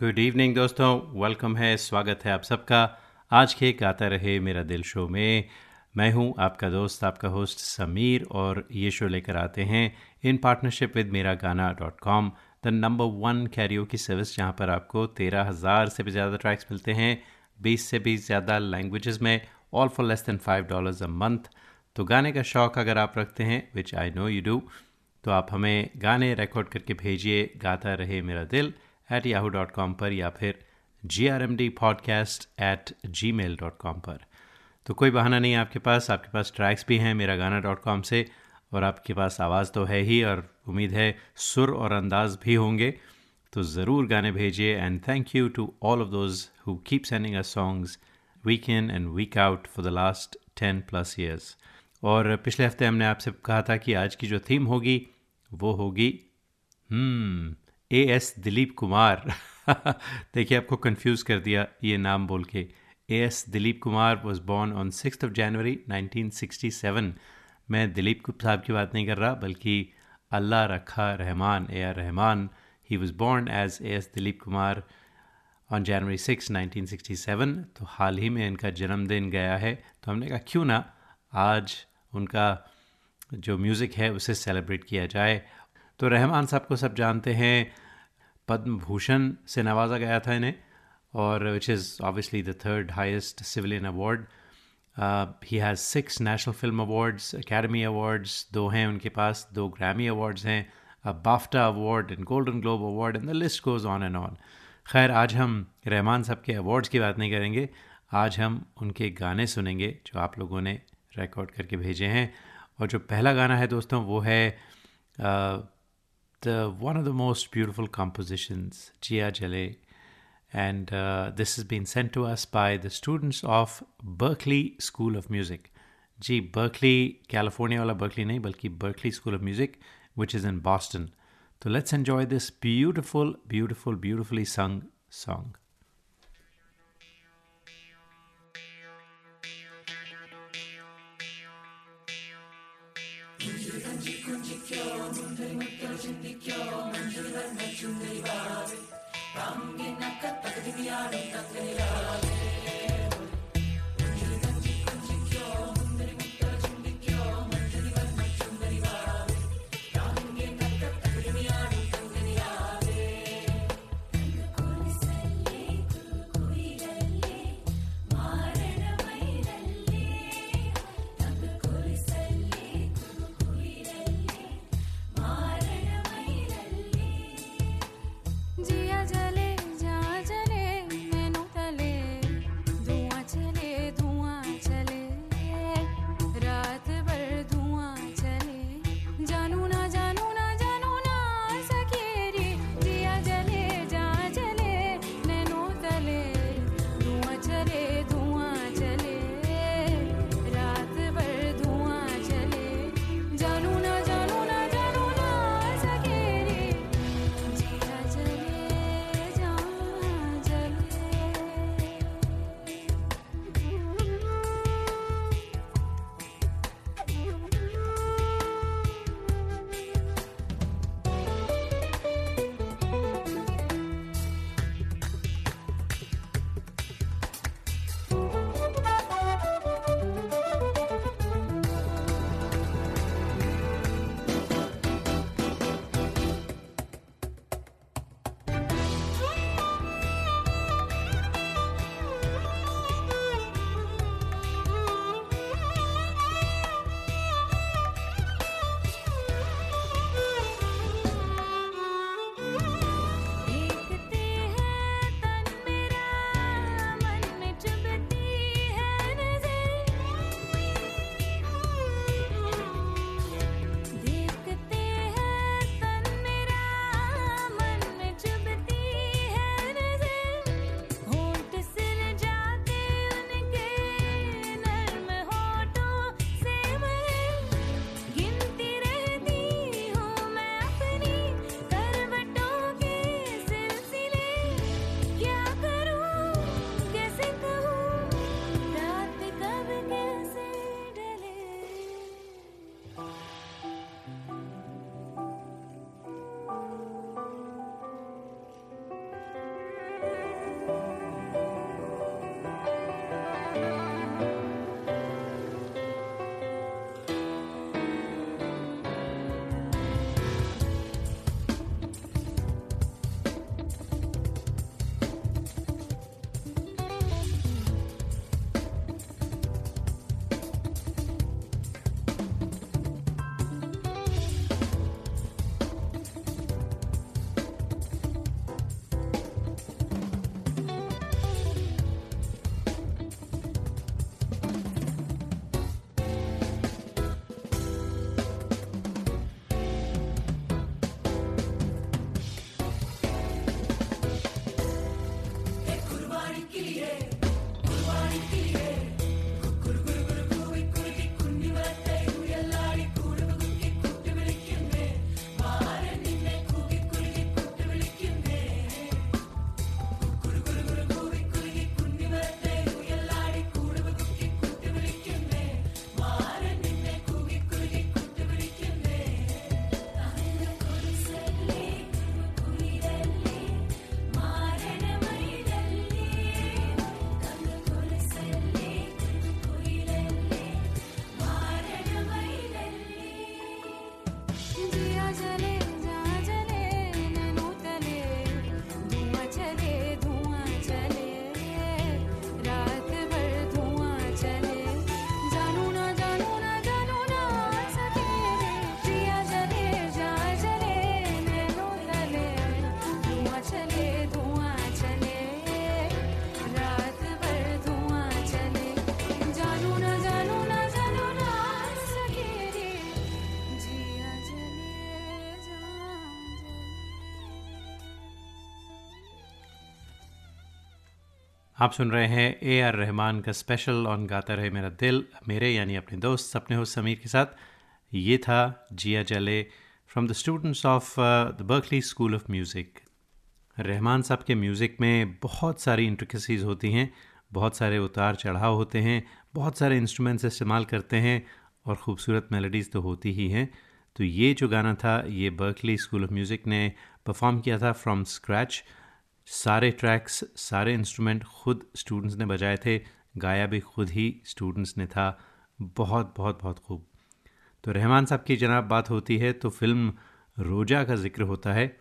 Good evening दोस्तों। Welcome है, स्वागत है आप सबका। आज के गाता रहे मेरा दिल शो में मैं हूँ आपका दोस्त, आपका होस्ट समीर और ये शो लेकर आते हैं इन पार्टनरशिप विद मेरा गाना dot com the number one Cairo की सर्विस जहाँ पर आपको तेरह हज़ार से भी ज़्यादा ट्रैक्स मिलते हैं, बीस से भी ज़्यादा लैंग्वेजेस में all for less than five dollars a month तो गाने का शौक़ अगर आप रखते हैं which I know you do तो आप हमें गाने रिकॉर्ड करके भेजिए, गाता रहे मेरा दिल एट याहू डॉट कॉम पर या फिर G R M D podcast at Gmail dot com पर। तो कोई बहाना नहीं आपके पास आपके पास ट्रैक्स भी हैं मेरा गाना डॉट कॉम से, और आपके पास आवाज़ तो है ही, और उम्मीद है सुर और अंदाज भी होंगे। तो ज़रूर गाने भेजिए and thank you to all of those who keep sending a songs week in and week out for the last ten plus years और पिछले हफ़्ते हमने आपसे कहा था कि आज की जो थीम होगी, वो होगी ए एस दिलीप कुमार। देखिए, आपको कंफ्यूज कर दिया ये नाम बोल के। A S Dilip Kumar was born on six of January 1967 मैं दिलीप साहब की बात नहीं कर रहा, बल्कि Allah Rakha Rahman, A R Rahman. He was born as A S Dilip Kumar. On January six 1967 तो हाल ही में इनका जन्मदिन गया है तो हमने कहा, क्यों ना आज उनका जो म्यूज़िक है, उसे सेलिब्रेट किया जाए? तो रहमान साहब को सब जानते हैं पद्म भूषण से नवाजा गया था इन्हें, और which is obviously the third highest civilian award he has six national film awards academy awards दो हैं उनके पास, दो ग्रैमी अवार्ड्स हैं BAFTA award and Golden Globe award and the list goes on and on खैर, आज हम रहमान साहब के अवार्ड्स की बात नहीं करेंगे। आज हम उनके गाने सुनेंगे, जो आप लोगों ने रिकॉर्ड करके भेजे हैं। और जो पहला गाना है दोस्तों, वो है the one of the most beautiful compositions Jiya Jale. And this is been sent to us by the students of Berklee School of Music ji Berkeley California वाला बर्कली नहीं, बल्कि Berklee School of Music which is in Boston So let's enjoy this beautiful, beautiful, beautifully sung song. आप सुन रहे हैं ए R Rahman का special on गाता रहे मेरा दिल, मेरे यानी अपने दोस्त सपने हो समीर के साथ। ये था Jiya Jale from the students of the Berklee School of Music Rahman साहब के म्यूज़िक में बहुत सारी इंट्रिकसीज़ होती हैं, बहुत सारे उतार चढ़ाव होते हैं, बहुत सारे इंस्ट्रूमेंट्स इस्तेमाल करते हैं और ख़ूबसूरत मेलोडीज़ तो होती ही हैं। तो ये जो गाना था, ये बर्कली स्कूल ऑफ़ म्यूज़िक ने परफॉर्म किया था फ्रॉम स्क्रैच सारे ट्रैक्स सारे इंस्ट्रूमेंट खुद स्टूडेंट्स ने बजाए थे, गाया भी खुद ही स्टूडेंट्स ने था। बहुत बहुत बहुत खूब। तो रहमान साहब की जनाब बात होती है तो फ़िल्म रोजा का ज़िक्र होता है।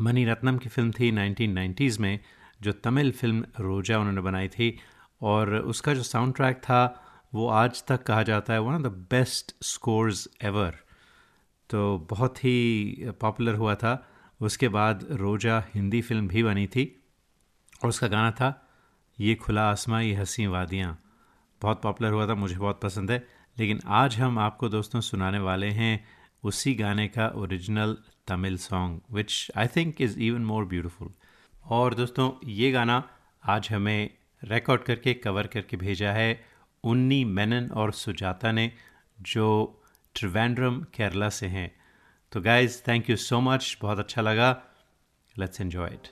मनी रत्नम की फ़िल्म थी 1990s में, जो तमिल फ़िल्म रोजा उन्होंने बनाई थी, और उसका जो साउंड ट्रैक था, वो आज तक कहा जाता है one of the best scores ever तो बहुत ही पॉपुलर हुआ था। उसके बाद रोजा हिंदी फ़िल्म भी बनी थी और उसका गाना था ये खुला आसमां, ये हँसी वादियाँ। बहुत पॉपुलर हुआ था, मुझे बहुत पसंद है। लेकिन आज हम आपको दोस्तों सुनाने वाले हैं उसी गाने का original Tamil song which I think is even more beautiful और दोस्तों, ये गाना आज हमें रिकॉर्ड करके कवर करके भेजा है उन्नी मेनन और सुजाता ने, जो त्रिवेंद्रम, केरला से हैं। तो guys thank you so much बहुत अच्छा लगा. लेट्स एन्जॉय इट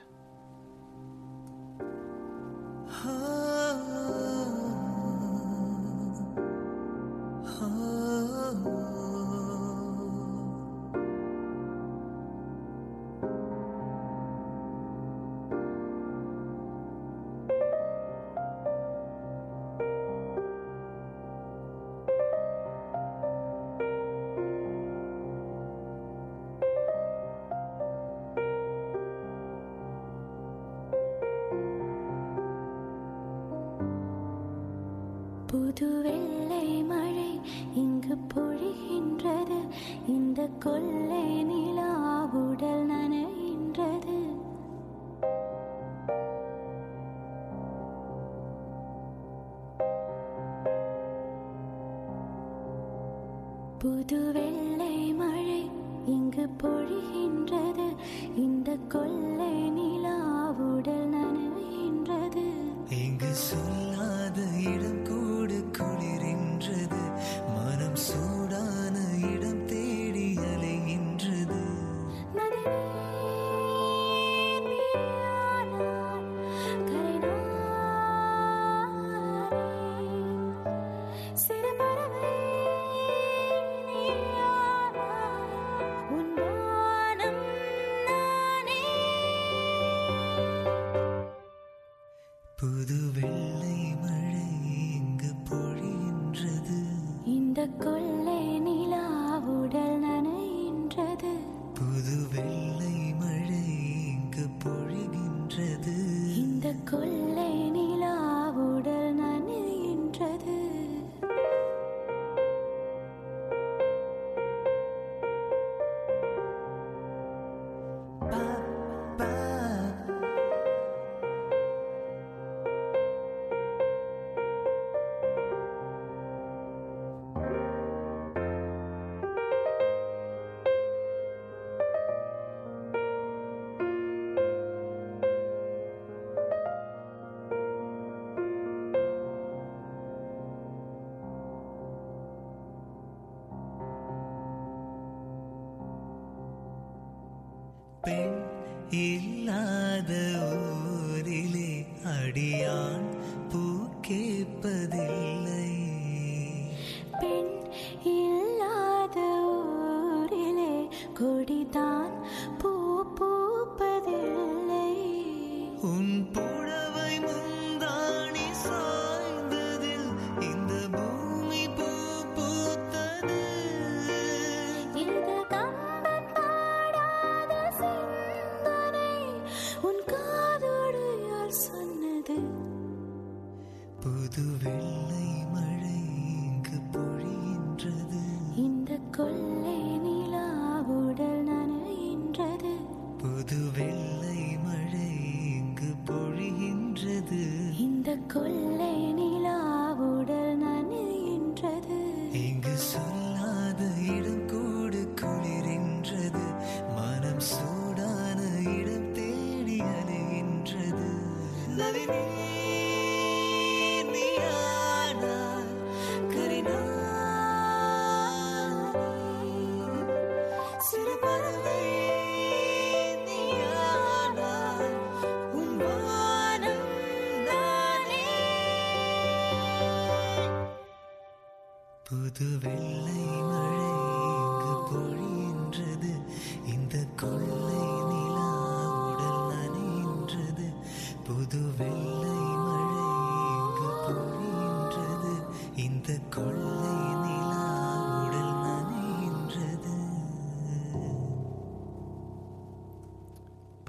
புது வெள்ளை மழை இங்கு பொழிகின்றது. இந்த கொள்ளை நிலா பெண் இல்லாத ஊரிலே அடியான் பூ கேட்பதில்லை.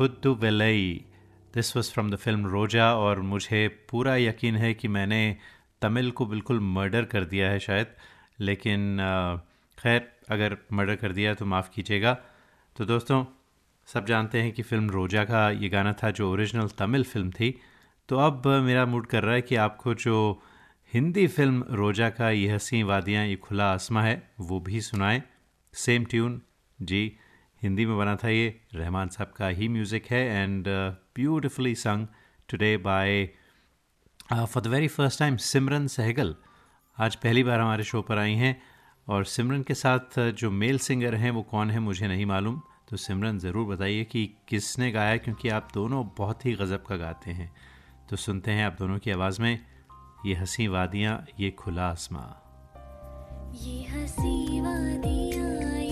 Puthu Vellai. This was from the film Roja और मुझे पूरा यकीन है कि मैंने तमिल को बिल्कुल मर्डर कर दिया है शायद। लेकिन खैर, अगर मर्डर कर दिया तो माफ़ कीजिएगा। तो दोस्तों, सब जानते हैं कि फ़िल्म रोजा का ये गाना था जो ओरिजिनल तमिल फ़िल्म थी। तो अब मेरा मूड कर रहा है कि आपको जो हिंदी फ़िल्म रोजा का ये हँसी वादियाँ, ये खुला आसमां है, वो भी सुनाएँ। सेम ट्यून जी। हिंदी में बना था ये। रहमान साहब का ही म्यूज़िक है and beautifully sung today by for the very first time Simran Sehgal आज पहली बार हमारे शो पर आई हैं और सिमरन के साथ uh, जो मेल सिंगर हैं वो कौन है मुझे नहीं मालूम। तो सिमरन ज़रूर बताइए कि किसने गाया क्योंकि आप दोनों बहुत ही गज़ब का गाते हैं। तो सुनते हैं आप दोनों की आवाज़ में ये हँसी वादियाँ ये खुला आसमां। ये हँसी वादियाँ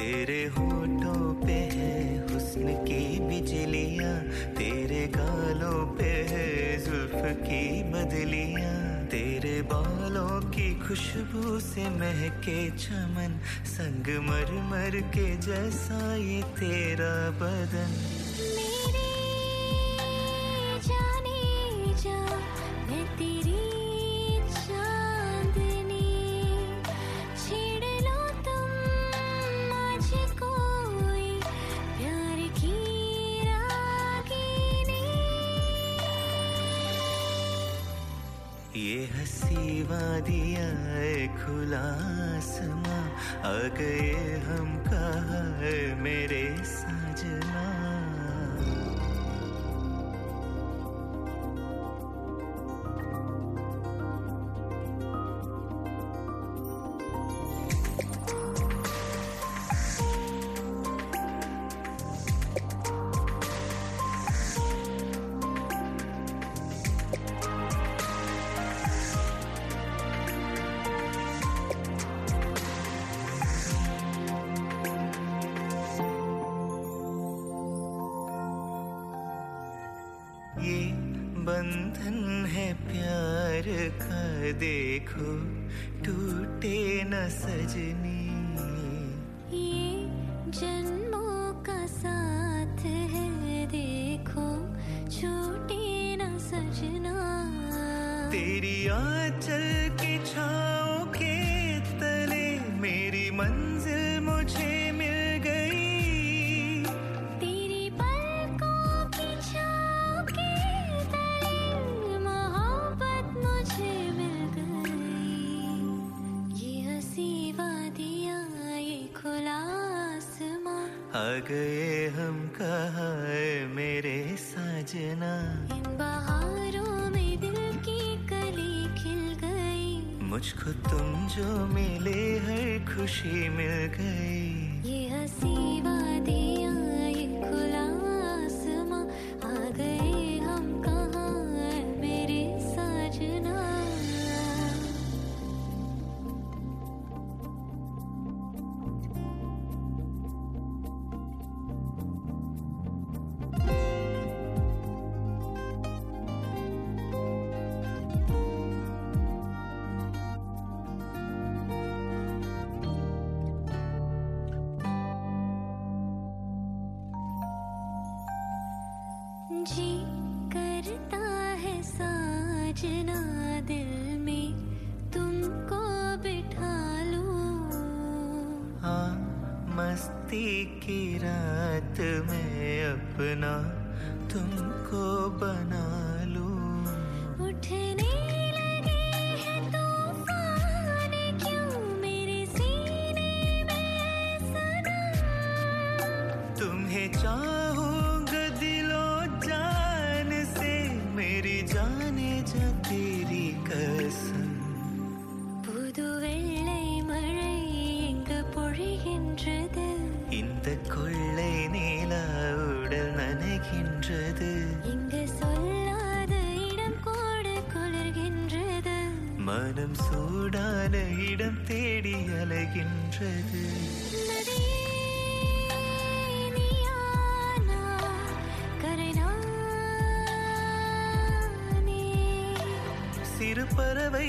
तेरे होठों पे है हुस्न की बिजलियाँ, तेरे गालों पे है जुल्फ की बदलियाँ तेरे बालों की खुशबू से महके चमन, संग मर मर के जैसा ये तेरा बदन। मंजिल मुझको तुम जो मिले हर खुशी मिल गई। நின்றது சிறு பறவை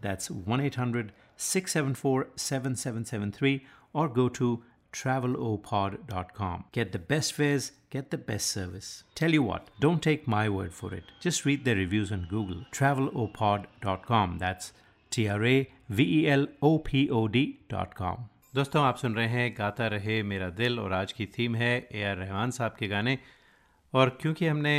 That's 1 800 674 7773 or go to travelopod.com. Get the best fares, get the best service. Tell you what, don't take my word for it. Just read their reviews on Google. Travelopod.com. That's T R A V E L O P O D.com. दोस्तों आप सुन रहे हैं गाता रहे मेरा दिल और आज की थीम है ए आर रहमान साहब के गाने और क्योंकि हमने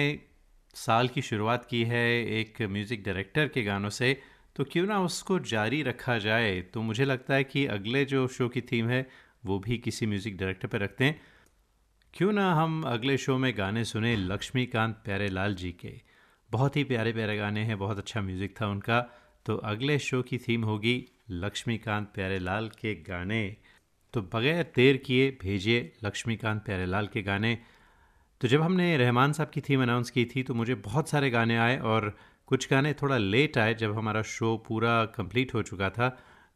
साल की शुरुआत की है एक म्यूज़िक डायरेक्टर के गानों से तो क्यों ना उसको जारी रखा जाए? तो मुझे लगता है कि अगले जो शो की थीम है, वो भी किसी म्यूज़िक डायरेक्टर पर रखते हैं। क्यों ना हम अगले शो में गाने सुने लक्ष्मीकांत प्यारे लाल जी के। बहुत ही प्यारे प्यारे गाने हैं, बहुत अच्छा म्यूज़िक था उनका। तो अगले शो की थीम होगी लक्ष्मीकांत प्यारे लाल के गाने। तो बगैर देर किए भेजिए लक्ष्मीकांत प्यारे लाल के गाने। तो जब हमने रहमान साहब की थीम अनाउंस की थी तो मुझे बहुत सारे गाने आए और कुछ गाने थोड़ा लेट आए जब हमारा शो पूरा कंप्लीट हो चुका था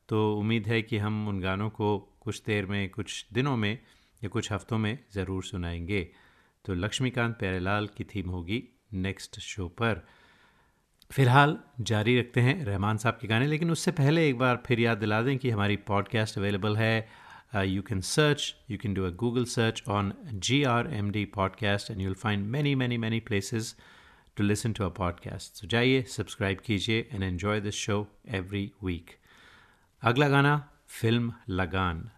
तो उम्मीद है कि हम उन गानों को कुछ देर में, कुछ दिनों में या कुछ हफ्तों में ज़रूर सुनाएँगे। तो लक्ष्मीकांत प्यारेलाल की थीम होगी नेक्स्ट शो पर। फ़िलहाल जारी रखते हैं रहमान साहब के गाने, लेकिन उससे पहले एक बार फिर याद दिला दें कि हमारी पॉडकास्ट अवेलेबल है। You can search you can do a Google search on G R M D podcast and you'll find many many many places to listen to a podcast तो जाइए सब्सक्राइब कीजिए and enjoy this show every week अगला गाना, film Lagaan.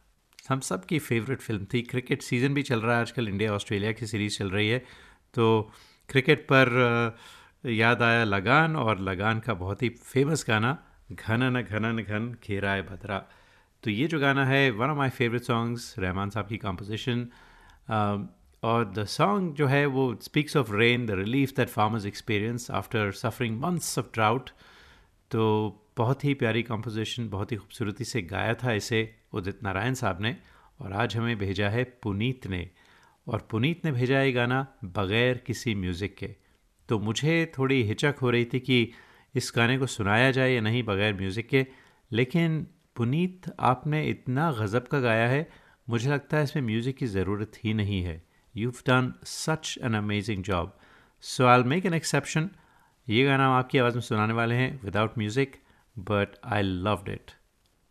हम सब की favourite film थी। Cricket season भी चल रहा है आजकल इंडिया ऑस्ट्रेलिया की सीरीज़ चल रही है। तो क्रिकेट पर याद आया लगान और लगान का बहुत ही फ़ेमस गाना घनन घनन घन घेराए भद्रा तो ये जो गाना है one of my favourite songs Rahman साहब की कॉम्पोजिशन और द सॉन्ग जो है वो speaks of rain the relief that farmers experience after suffering months of drought तो बहुत ही प्यारी कंपोजिशन बहुत ही खूबसूरती से गाया था इसे उदित नारायण साहब ने और आज हमें भेजा है पुनीत ने। और पुनीत ने भेजा ये गाना बग़ैर किसी म्यूज़िक के। तो मुझे थोड़ी हिचक हो रही थी कि इस गाने को सुनाया जाए या नहीं बग़ैर म्यूज़िक के, लेकिन पुनीत, आपने इतना गज़ब का गाया है, मुझे लगता है इसमें म्यूज़िक की ज़रूरत ही नहीं है। you done such an amazing job so I make an exception ये गाना हम आपकी आवाज़ में सुनाने वाले हैं without music but I loved it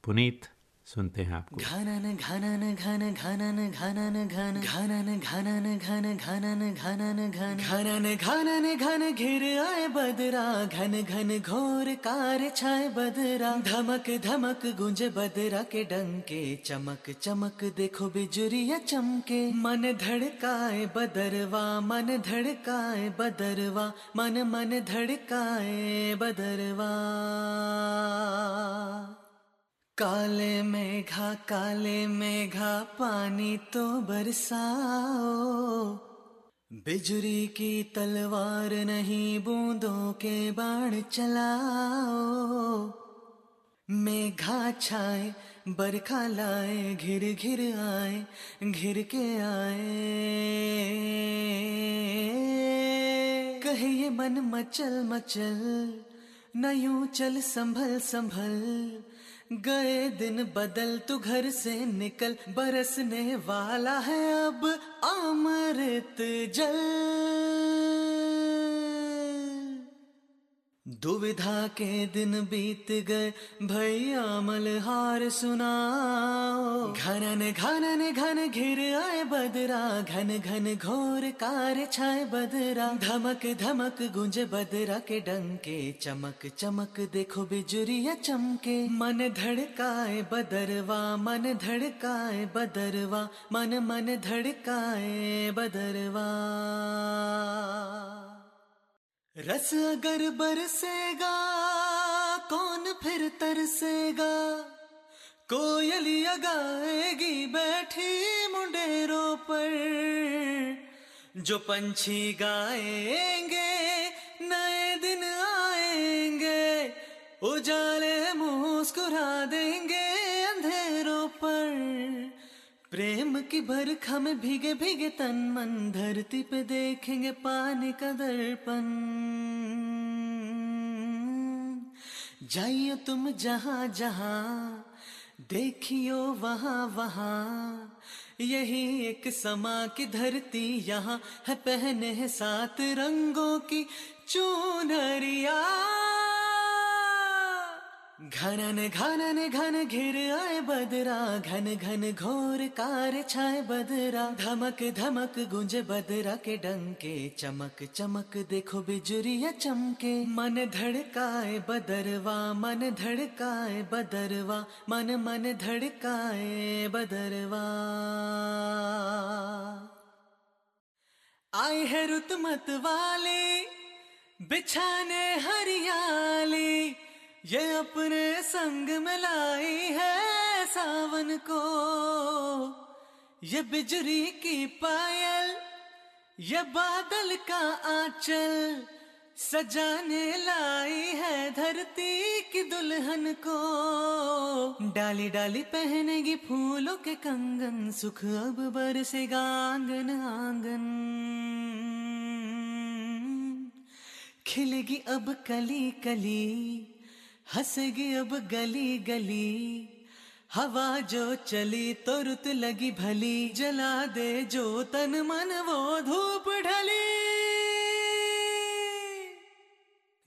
Puneet सुनते हैं आपको। घनन घनन, घन, घनन घनन, घन। घनन घनन, घन, घनन घनन, घन। घनन घनन, घन घिर आए बदरा। घन घन घोर कार छाए बदरा। धमक धमक गुंज बदरा के डंके। चमक चमक देखो बिजुरिया चमके। मन धड़काए बदरवा, मन धड़काए बदरवा। मन मन धड़काए बदरवा। काले मेघा काले मेघा, पानी तो बरसाओ। बिजली की तलवार नहीं, बूंदों के बाण चलाओ। मेघा छाए, बरखा लाए, घिर घिर आए, घिर के आए। कहिए मन मचल मचल न यूँ चल संभल संभल गए दिन बदल तू घर से निकल बरसने वाला है अब अमृत जल। दुविधा के दिन बीत गए, भैया मलहार सुनाओ। घनन घनन, घन घिर आए बदरा, घन घन घोर कार छाए बदरा। धमक धमक गुंज बदरा के डंके, चमक चमक देखो बिजुरिया चमके। मन धड़काए बदरवा, मन धड़काए बदरवा, मन मन धड़काए बदरवा। रस अगर बरसेगा, कौन फिर तरसेगा? कोयलिया गाएगी बैठी मुंडेरों पर। जो पंछी गाएँगे, नए दिन आएँगे, उजाले मुस्कुरा देंगे। प्रेम की बरखा में भीगे भीगे तन मन, धरती पे देखेंगे पानी का दर्पण। जाइयो तुम जहाँ जहाँ, देखियो वहाँ वहाँ, यही एक समा की धरती यहाँ है, पहने है सात रंगों की चूनरिया। घनन घनन घन घिर आए बदरा, घन घन घोर कार छाए बदरा। धमक धमक गुंज बदरा के डंके, चमक चमक देखो बिजुरिया चमके। मन धड़काए बदरवा, मन धड़काए बदरवा, मन मन धड़काए बदरवा। आए है रुत मत वाले, बिछाने हरियाली। ये अपने संग में लाई है सावन को। ये बिजली की पायल, ये बादल का आंचल सजाने लाई है धरती की दुल्हन को। डाली डाली पहनेगी फूलों के कंगन, सुख अब बरसेगा आँगन आँगन। खिलेगी अब कली कली हंसेगी अब गली गली। हवा जो चली तो रुत लगी भली। जला दे जो तन मन वो धूप ढली।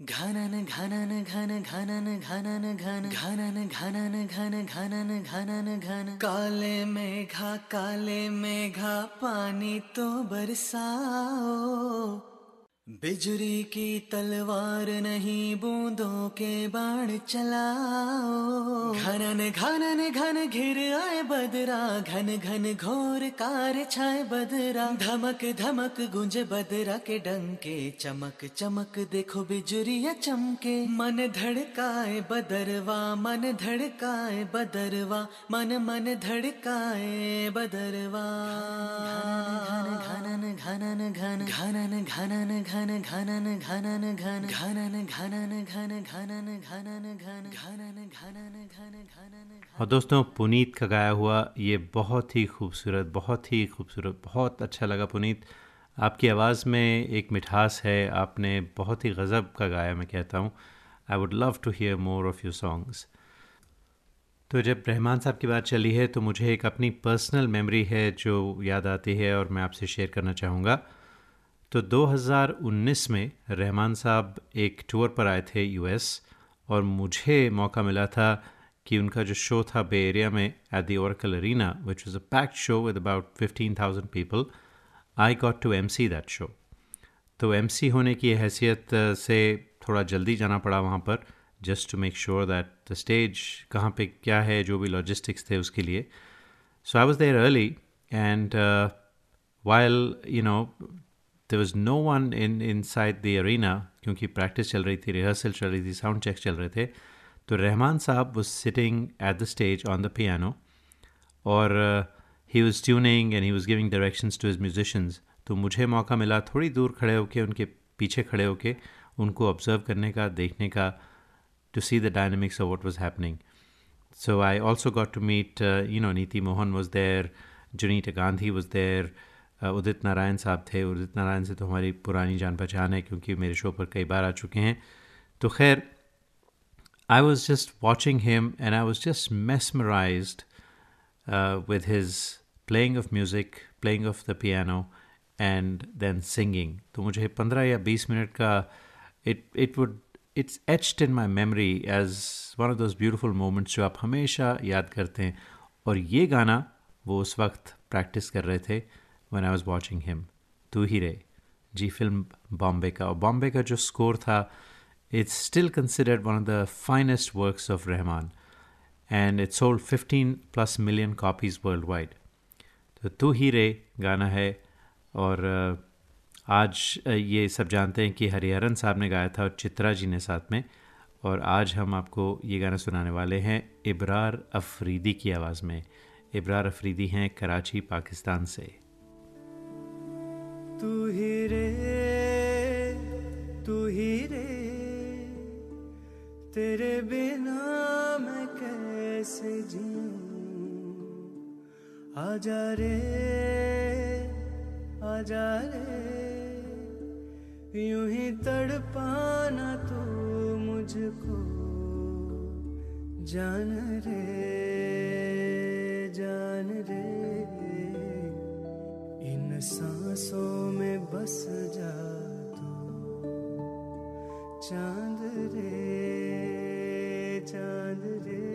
घनन घनन, घन, घनन घनन, घन। घनन घनन, घन, घनन घनन, घन। काले मेघा काले मेघा, पानी तो बरसाओ। बिजली की तलवार नहीं, बूंदों के बाण चलाओ। घनन घनन, घन घिर आए बदरा, घन घन घोर कार छाए बदरा। धमक धमक, गुंज बदरा के डंके, चमक चमक देखो बिजुरिया चमके। मन धड़काए बदरवा, मन धड़काए बदरवा, मन मन धड़काए बदरवा। घनन घनन घन घनन घनन घन घनन घनन घन घनन घनन घन घनन घनन घन घनन घनन घन घनन और दोस्तों, पुनीत का गाया हुआ ये बहुत ही खूबसूरत, बहुत ही खूबसूरत, बहुत अच्छा लगा पुनीत। आपकी आवाज़ में एक मिठास है, आपने बहुत ही गज़ब का गाया, मैं कहता हूँ। I would love to hear more of your songs तो जब रहमान साहब की बात चली है तो मुझे एक अपनी पर्सनल मेमोरी है जो याद आती है और मैं आपसे शेयर करना चाहूँगा। तो 2019 में रहमान साहब एक टूर पर आए थे यूएस और मुझे मौका मिला था कि उनका जो शो था बे एरिया में at the Oracle Arena which was a packed show with about fifteen thousand people I got to M C that show तो एम सी होने की हैसियत से थोड़ा जल्दी जाना पड़ा वहाँ पर just to make sure that the stage कहाँ पे क्या है, जो भी लॉजिस्टिक्स थे उसके लिए. So I was there early and while you know there was no one in inside the arena क्योंकि प्रैक्टिस चल रही थी रिहर्सल चल रही थी साउंड चेक चल रहे थे तो रहमान साहब was sitting at the stage on the piano और he was tuning and he was giving directions to his musicians तो मुझे मौका मिला थोड़ी दूर खड़े होकर उनके पीछे खड़े होकर उनको ऑब्ज़र्व करने का, देखने का to see the dynamics of what was happening so I also got to meet you know Neeti Mohan was there Jonita Gandhi was there Udit Narayan साहब थे। उदित नारायण से तो हमारी पुरानी जान पहचान है क्योंकि मेरे शो पर कई बार आ चुके हैं। तो खैर I was just watching him and I was just mesmerize with his playing of music playing of the piano and then singing तो मुझे पंद्रह या बीस मिनट का it it would it's etched in my memory as one of those beautiful moments जो आप हमेशा याद करते हैं। और ये गाना वो उस वक्त प्रैक्टिस कर रहे थे। When I was watching him Tu Hi Re ji film Bombay का और बॉम्बे का जो स्कोर था it's still considered one of the finest works of Rahman and it sold 15 plus million copies worldwide तो तू ही रे गाना है और uh, आज uh, ये सब जानते हैं कि हरिहरन साहब ने गाया था और चित्रा जी ने साथ में। और आज हम आपको ये गाना सुनाने वाले हैं इब्रार अफरीदी की आवाज़ में। इब्रार अफरीदी हैं कराची पाकिस्तान से। तू ही रे, तू ही रे। तेरे बिना मैं कैसे जीऊं? आजा रे आजा रे। यूँ ही तड़पाना तू मुझको। जान रे जान रे। इन सांसों में बस जा तू। चाँद रे चाँद रे।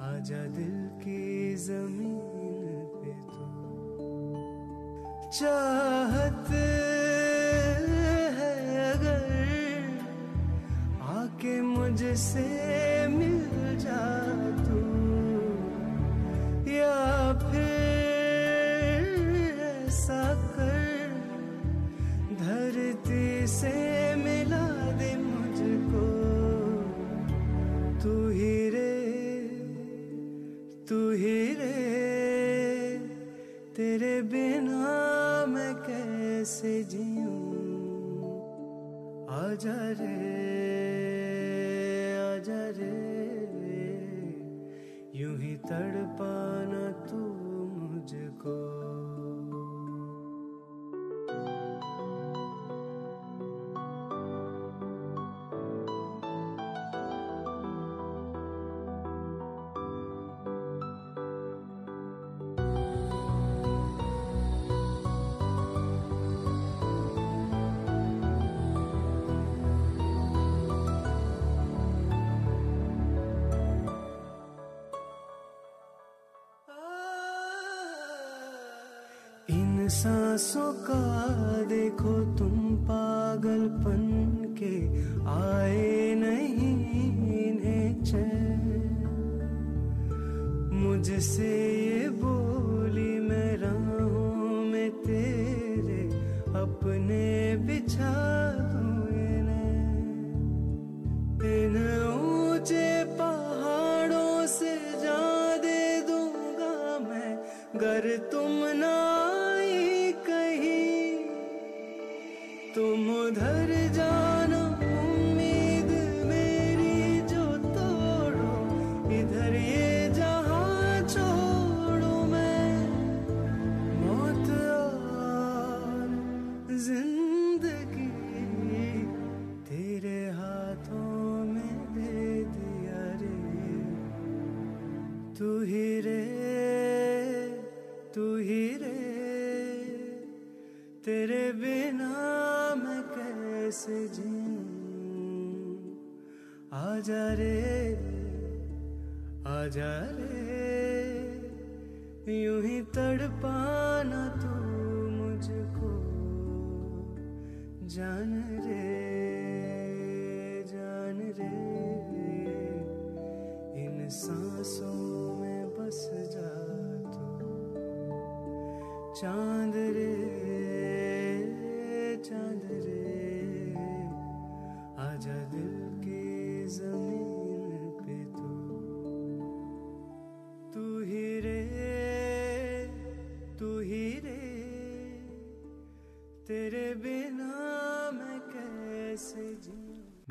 आजा दिल की ज़मीन पे तू। चाहत कैसे जीऊं। आजा रे आजा रे। यूँ ही तड़पाना इन सांसों का देखो तुम पागलपन के आए नहीं इन्हें चैन। मुझसे ये बोली मैं राहों में तेरे अपने आजा रे आजा रे। यूँ ही तड़पाना तू मुझको, जान रे जान रे। इन सांसों में बस जा तू, चाँद रे।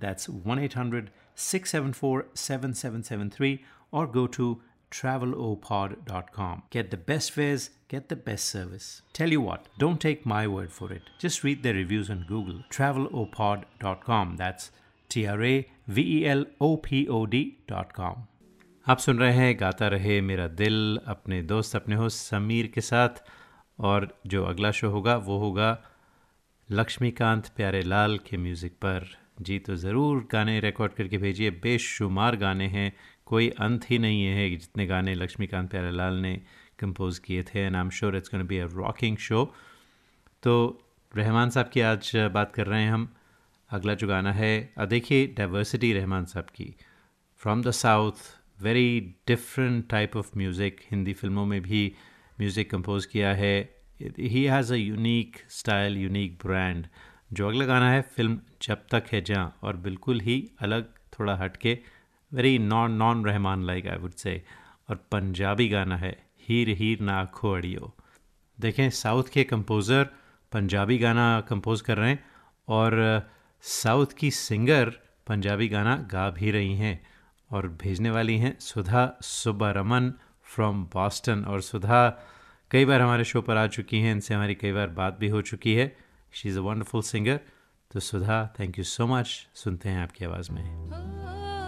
That's 1 800 674 7773 or go to travelopod.com. Get the best fares, get the best service. Tell you what, don't take my word for it. Just read the reviews on Google. Travelopod.com. That's T R A V E L O P O D.com. आप सुन रहे हैं गाता रहे मेरा दिल अपने दोस्त अपने होस्ट समीर के साथ और जो अगला शो होगा वो होगा लक्ष्मीकांत प्यारे लाल के म्यूज़िक पर जी तो ज़रूर गाने रिकॉर्ड करके भेजिए। बेशुमार गाने हैं। कोई अंत ही नहीं है जितने गाने लक्ष्मीकांत प्यारे लाल ने कंपोज किए थे। And I am sure it's gonna be a rocking show तो रहमान साहब की आज बात कर रहे हैं हम। अगला जो गाना है देखिए डाइवर्सिटी रहमान साहब की। From the south very different type of music Hindi फ़िल्मों में भी म्यूज़िक कंपोज किया है। He has a unique style unique brand जो अगला गाना है, फ़िल्म जब तक है जहाँ, और बिल्कुल ही अलग, थोड़ा हट के very non non Rahman like I would say और पंजाबी गाना है, हीर हीर ना आखो अड़ियो। देखें, साउथ के कंपोज़र पंजाबी गाना कंपोज कर रहे हैं, और, साउथ की सिंगर पंजाबी गाना गा भी रही हैं, और भेजने वाली हैं सुधा सुब्बारमन फ्रॉम बॉस्टन और सुधा कई बार हमारे शो पर आ चुकी हैं, इनसे हमारी कई बार बात भी हो चुकी है। She is a wonderful singer तो Sudha thank you so much सुनते हैं आपकी आवाज़ में।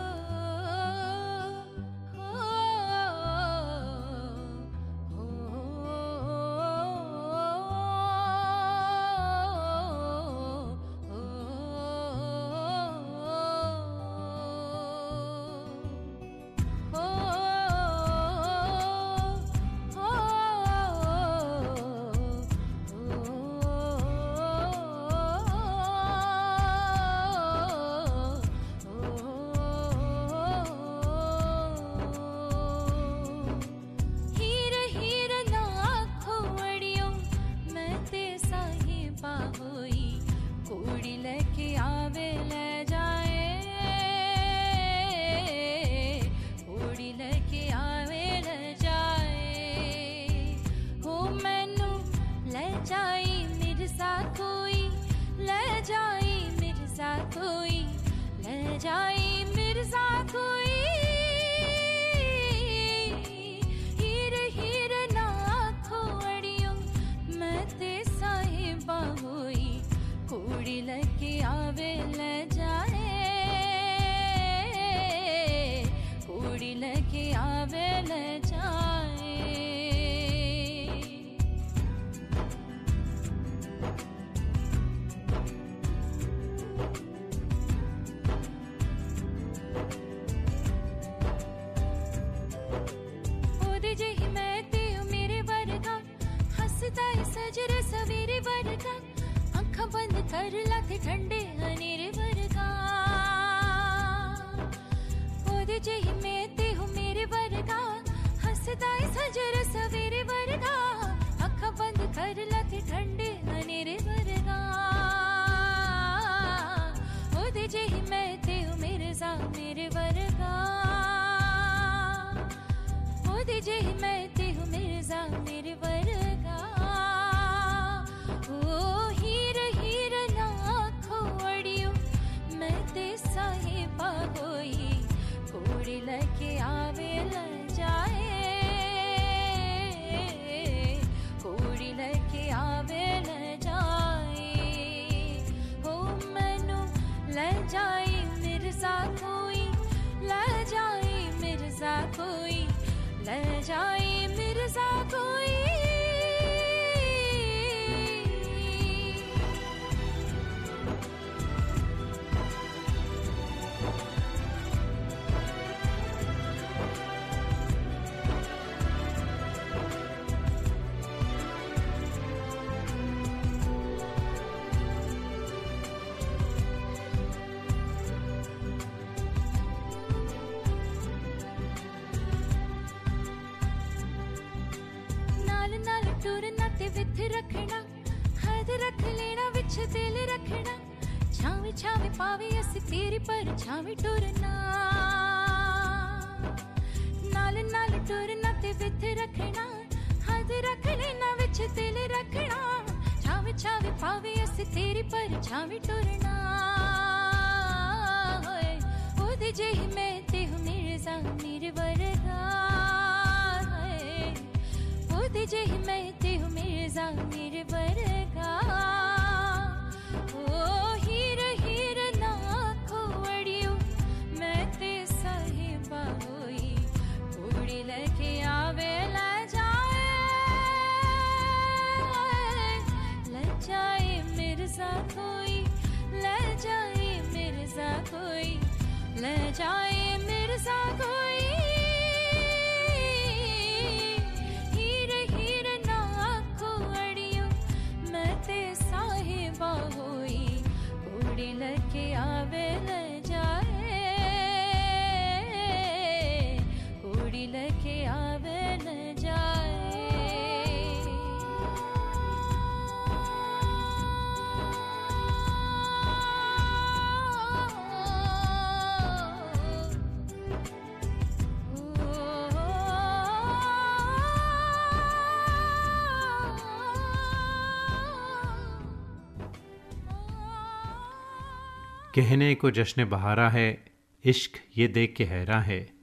कहने को जश्न बहारा है, इश्क ये देख के हैरा है।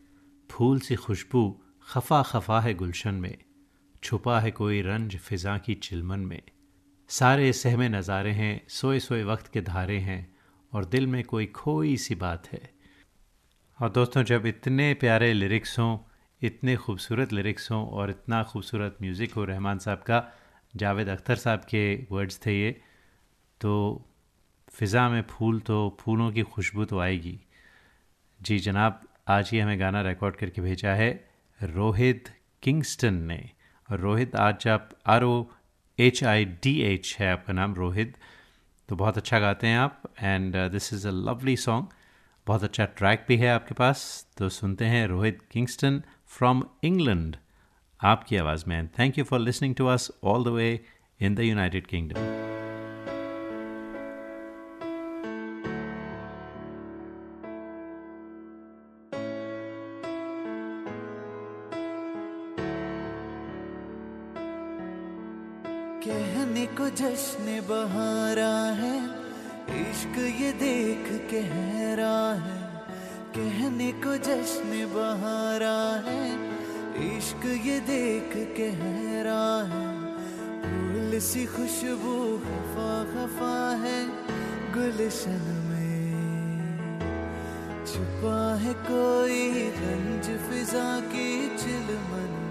फूल सी खुशबू खफा खफा है गुलशन में, छुपा है कोई रंज फिजा की चिलमन में। सारे सहमे नज़ारे हैं, सोए सोए वक्त के धारे हैं, और दिल में कोई खोई सी बात है। और दोस्तों, जब इतने प्यारे लिरिक्स हों, इतने खूबसूरत लिरिक्स हों, और इतना खूबसूरत म्यूज़िक हो, रहमान साहब का, जावेद अख्तर साहब के वर्ड्स थे ये तो फ़िज़ा में फूल तो फूलों की खुशबू तो आएगी। जी जनाब, आज ही हमें गाना रिकॉर्ड करके भेजा है रोहित किंगस्टन ने। और रोहित, आज आप R O H I D H है आपका नाम, रोहित। तो बहुत अच्छा गाते हैं आप and this is a lovely song बहुत अच्छा ट्रैक भी है आपके पास। तो सुनते हैं रोहित किंगस्टन फ्रॉम इंग्लैंड आपकी आवाज़ में thank you for listening to us all the way in the United Kingdom Jashn Bahara है, इश्क ये देख के हैरा है। कहने को जश्न बहारा है, इश्क ये देख के हैरा है। फूल सी खुशबू खफा खफा है, गुलशन में। छुपा है कोई रंज फिजा की चिलमन।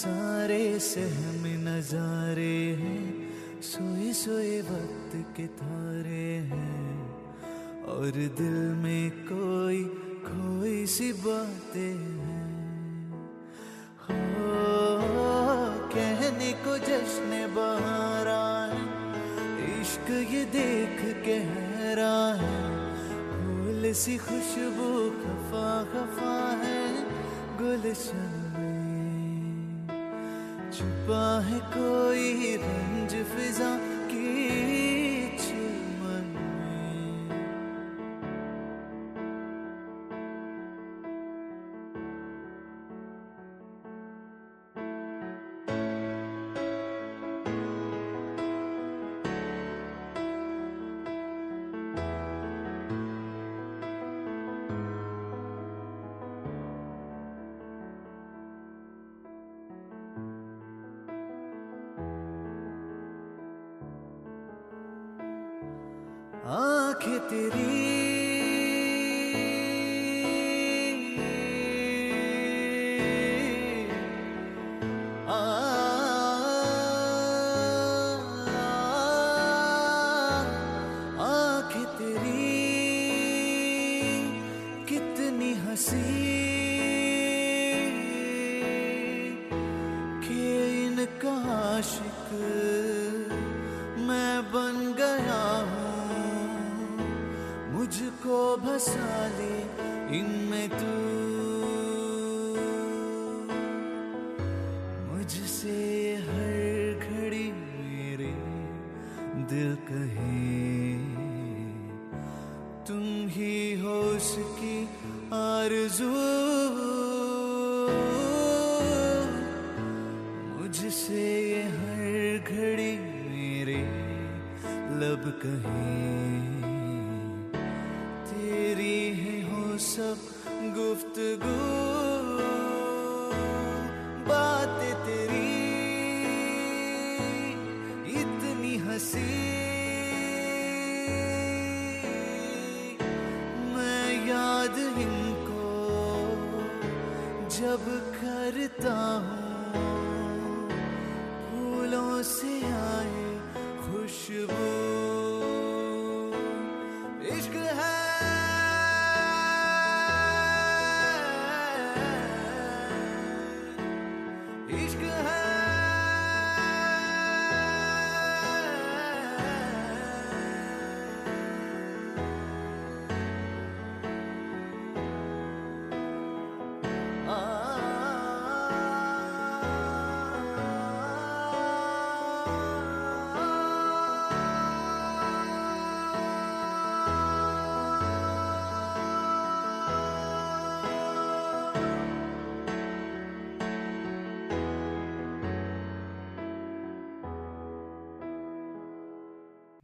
सारे सहम नजारे हैं, सोए सोए वक्त के तारे हैं। और दिल में कोई कोई सी बातें हैं। हो, कहने को जश्न बहारा है, इश्क ये देख के हैरा है। फूल सी खुशबू खफा खफा है, गुलशन छुपा है कोई रंज फिजा। जब करता हूँ।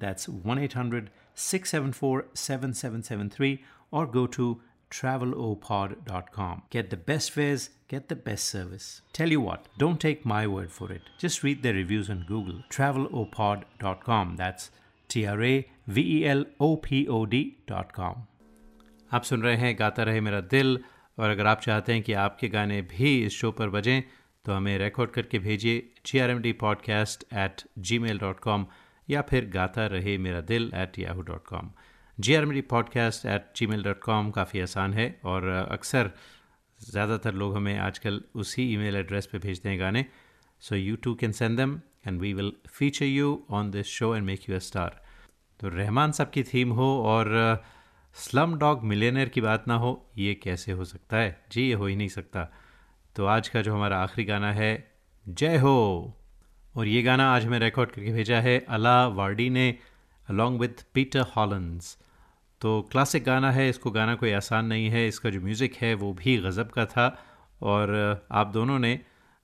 That's 1 800 674 7773 or go to travelopod.com. Get the best fares, get the best service. Tell you what, don't take my word for it. Just read their reviews on Google. Travelopod.com. That's T R A V E L O P O D.com. आप सुन रहे हैं गाता रहे मेरा दिल और अगर आप चाहते हैं कि आपके गाने भी इस शो पर बजें तो हमें रिकॉर्ड करके भेजिए G R M D podcast at Gmail dot com या फिर Gaata Rahe Mera Dil at Yahoo dot com G R मेरी podcast at Gmail dot com काफ़ी आसान है और अक्सर ज़्यादातर लोग हमें आजकल उसी ईमेल एड्रेस पे भेजते हैं गाने। So you too can send them and we will feature you on this show and make you a star तो रहमान साहब की थीम हो और स्लम डॉग मिलेनर की बात ना हो, ये कैसे हो सकता है? जी, ये हो ही नहीं सकता। तो आज का जो हमारा आखिरी गाना है, जय हो! और ये गाना आज हमें रिकॉर्ड करके भेजा है अला वार्डी ने अलॉन्ग विथ पीटर हॉलन्स तो क्लासिक गाना है इसको गाना कोई आसान नहीं है इसका जो म्यूज़िक है वो भी गज़ब का था और आप दोनों ने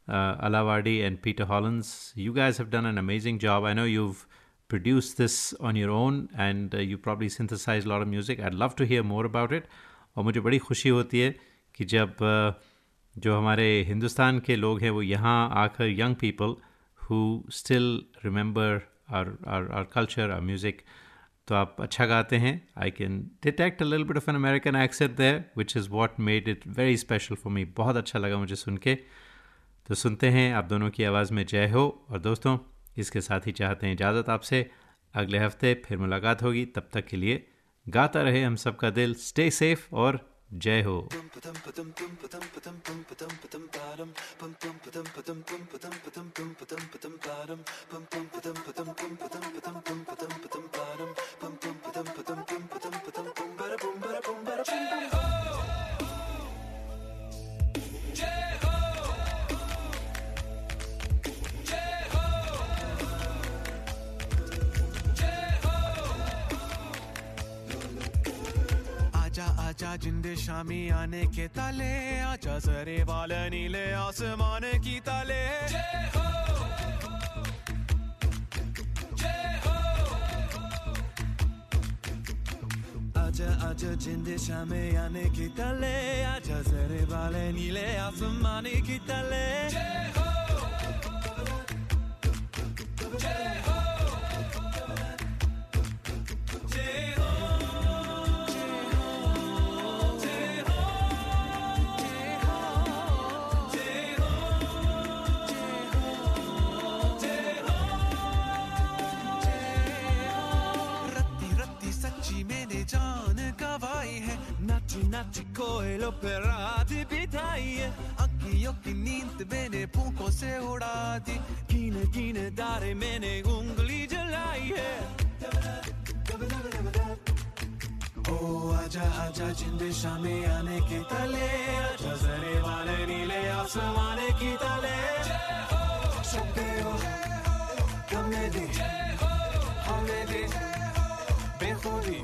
Alaa Wardi and Peter Hollens you guys have done an amazing job. I know you've produced this on your own and uh, you probably synthesized a lot of music. I'd love to hear more about it. और मुझे बड़ी खुशी होती है कि जब uh, जो हमारे हिंदुस्तान के लोग हैं वो यहाँ आकर young people who still remember our our our culture our music तो आप अच्छा गाते हैं। I can detect a little bit of an American accent there which is what made it very special for me बहुत अच्छा लगा मुझे सुन के। तो सुनते हैं। आप दोनों की आवाज़ में जय हो। और दोस्तों, इसके साथ ही चाहते हैं इजाज़त आपसे। अगले हफ़्ते फिर मुलाकात होगी। तब तक के लिए गाता रहे हम सबका दिल। स्टे सेफ़ और जय हो। आजा आजा, जिंदे शामी आने के ताले। आजा सरे वाल नीले आसमान की ताले। आजा आजा, जिंदे शामे आने की ताले। आजा सरे वाले नीले आसमान की ताले। रत्ती कोयल पेरा दी बिताई अखियों की नींद मैंने भूखों से उड़ा दी कीने कीने दारे मैंने उंगली जलाई है ओ आजा आजा जिंदे शामे आने के तले आजा जरे वाले नीले आसमाने की तले सकते हो कमने दी हमने दी बेखुदी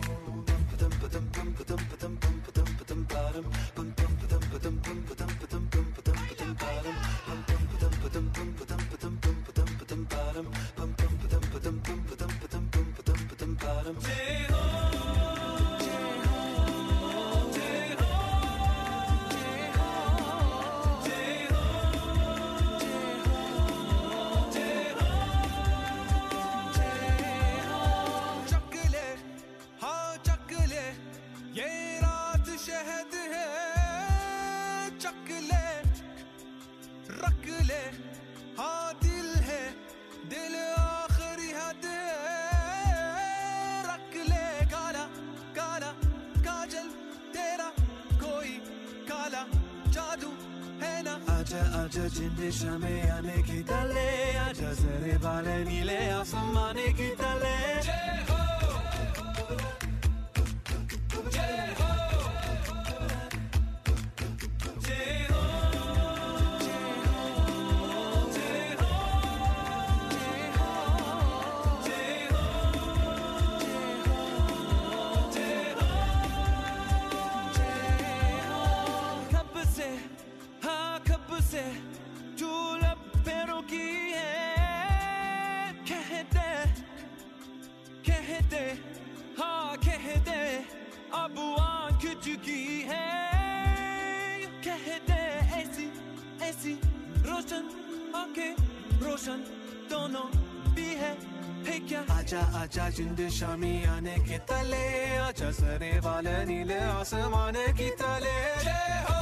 आजा जिंद शामी आने के तले, आजा सरे वाले नीले आसमान की तले। जय हो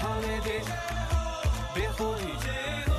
हमें दे बेखुदी जय हो।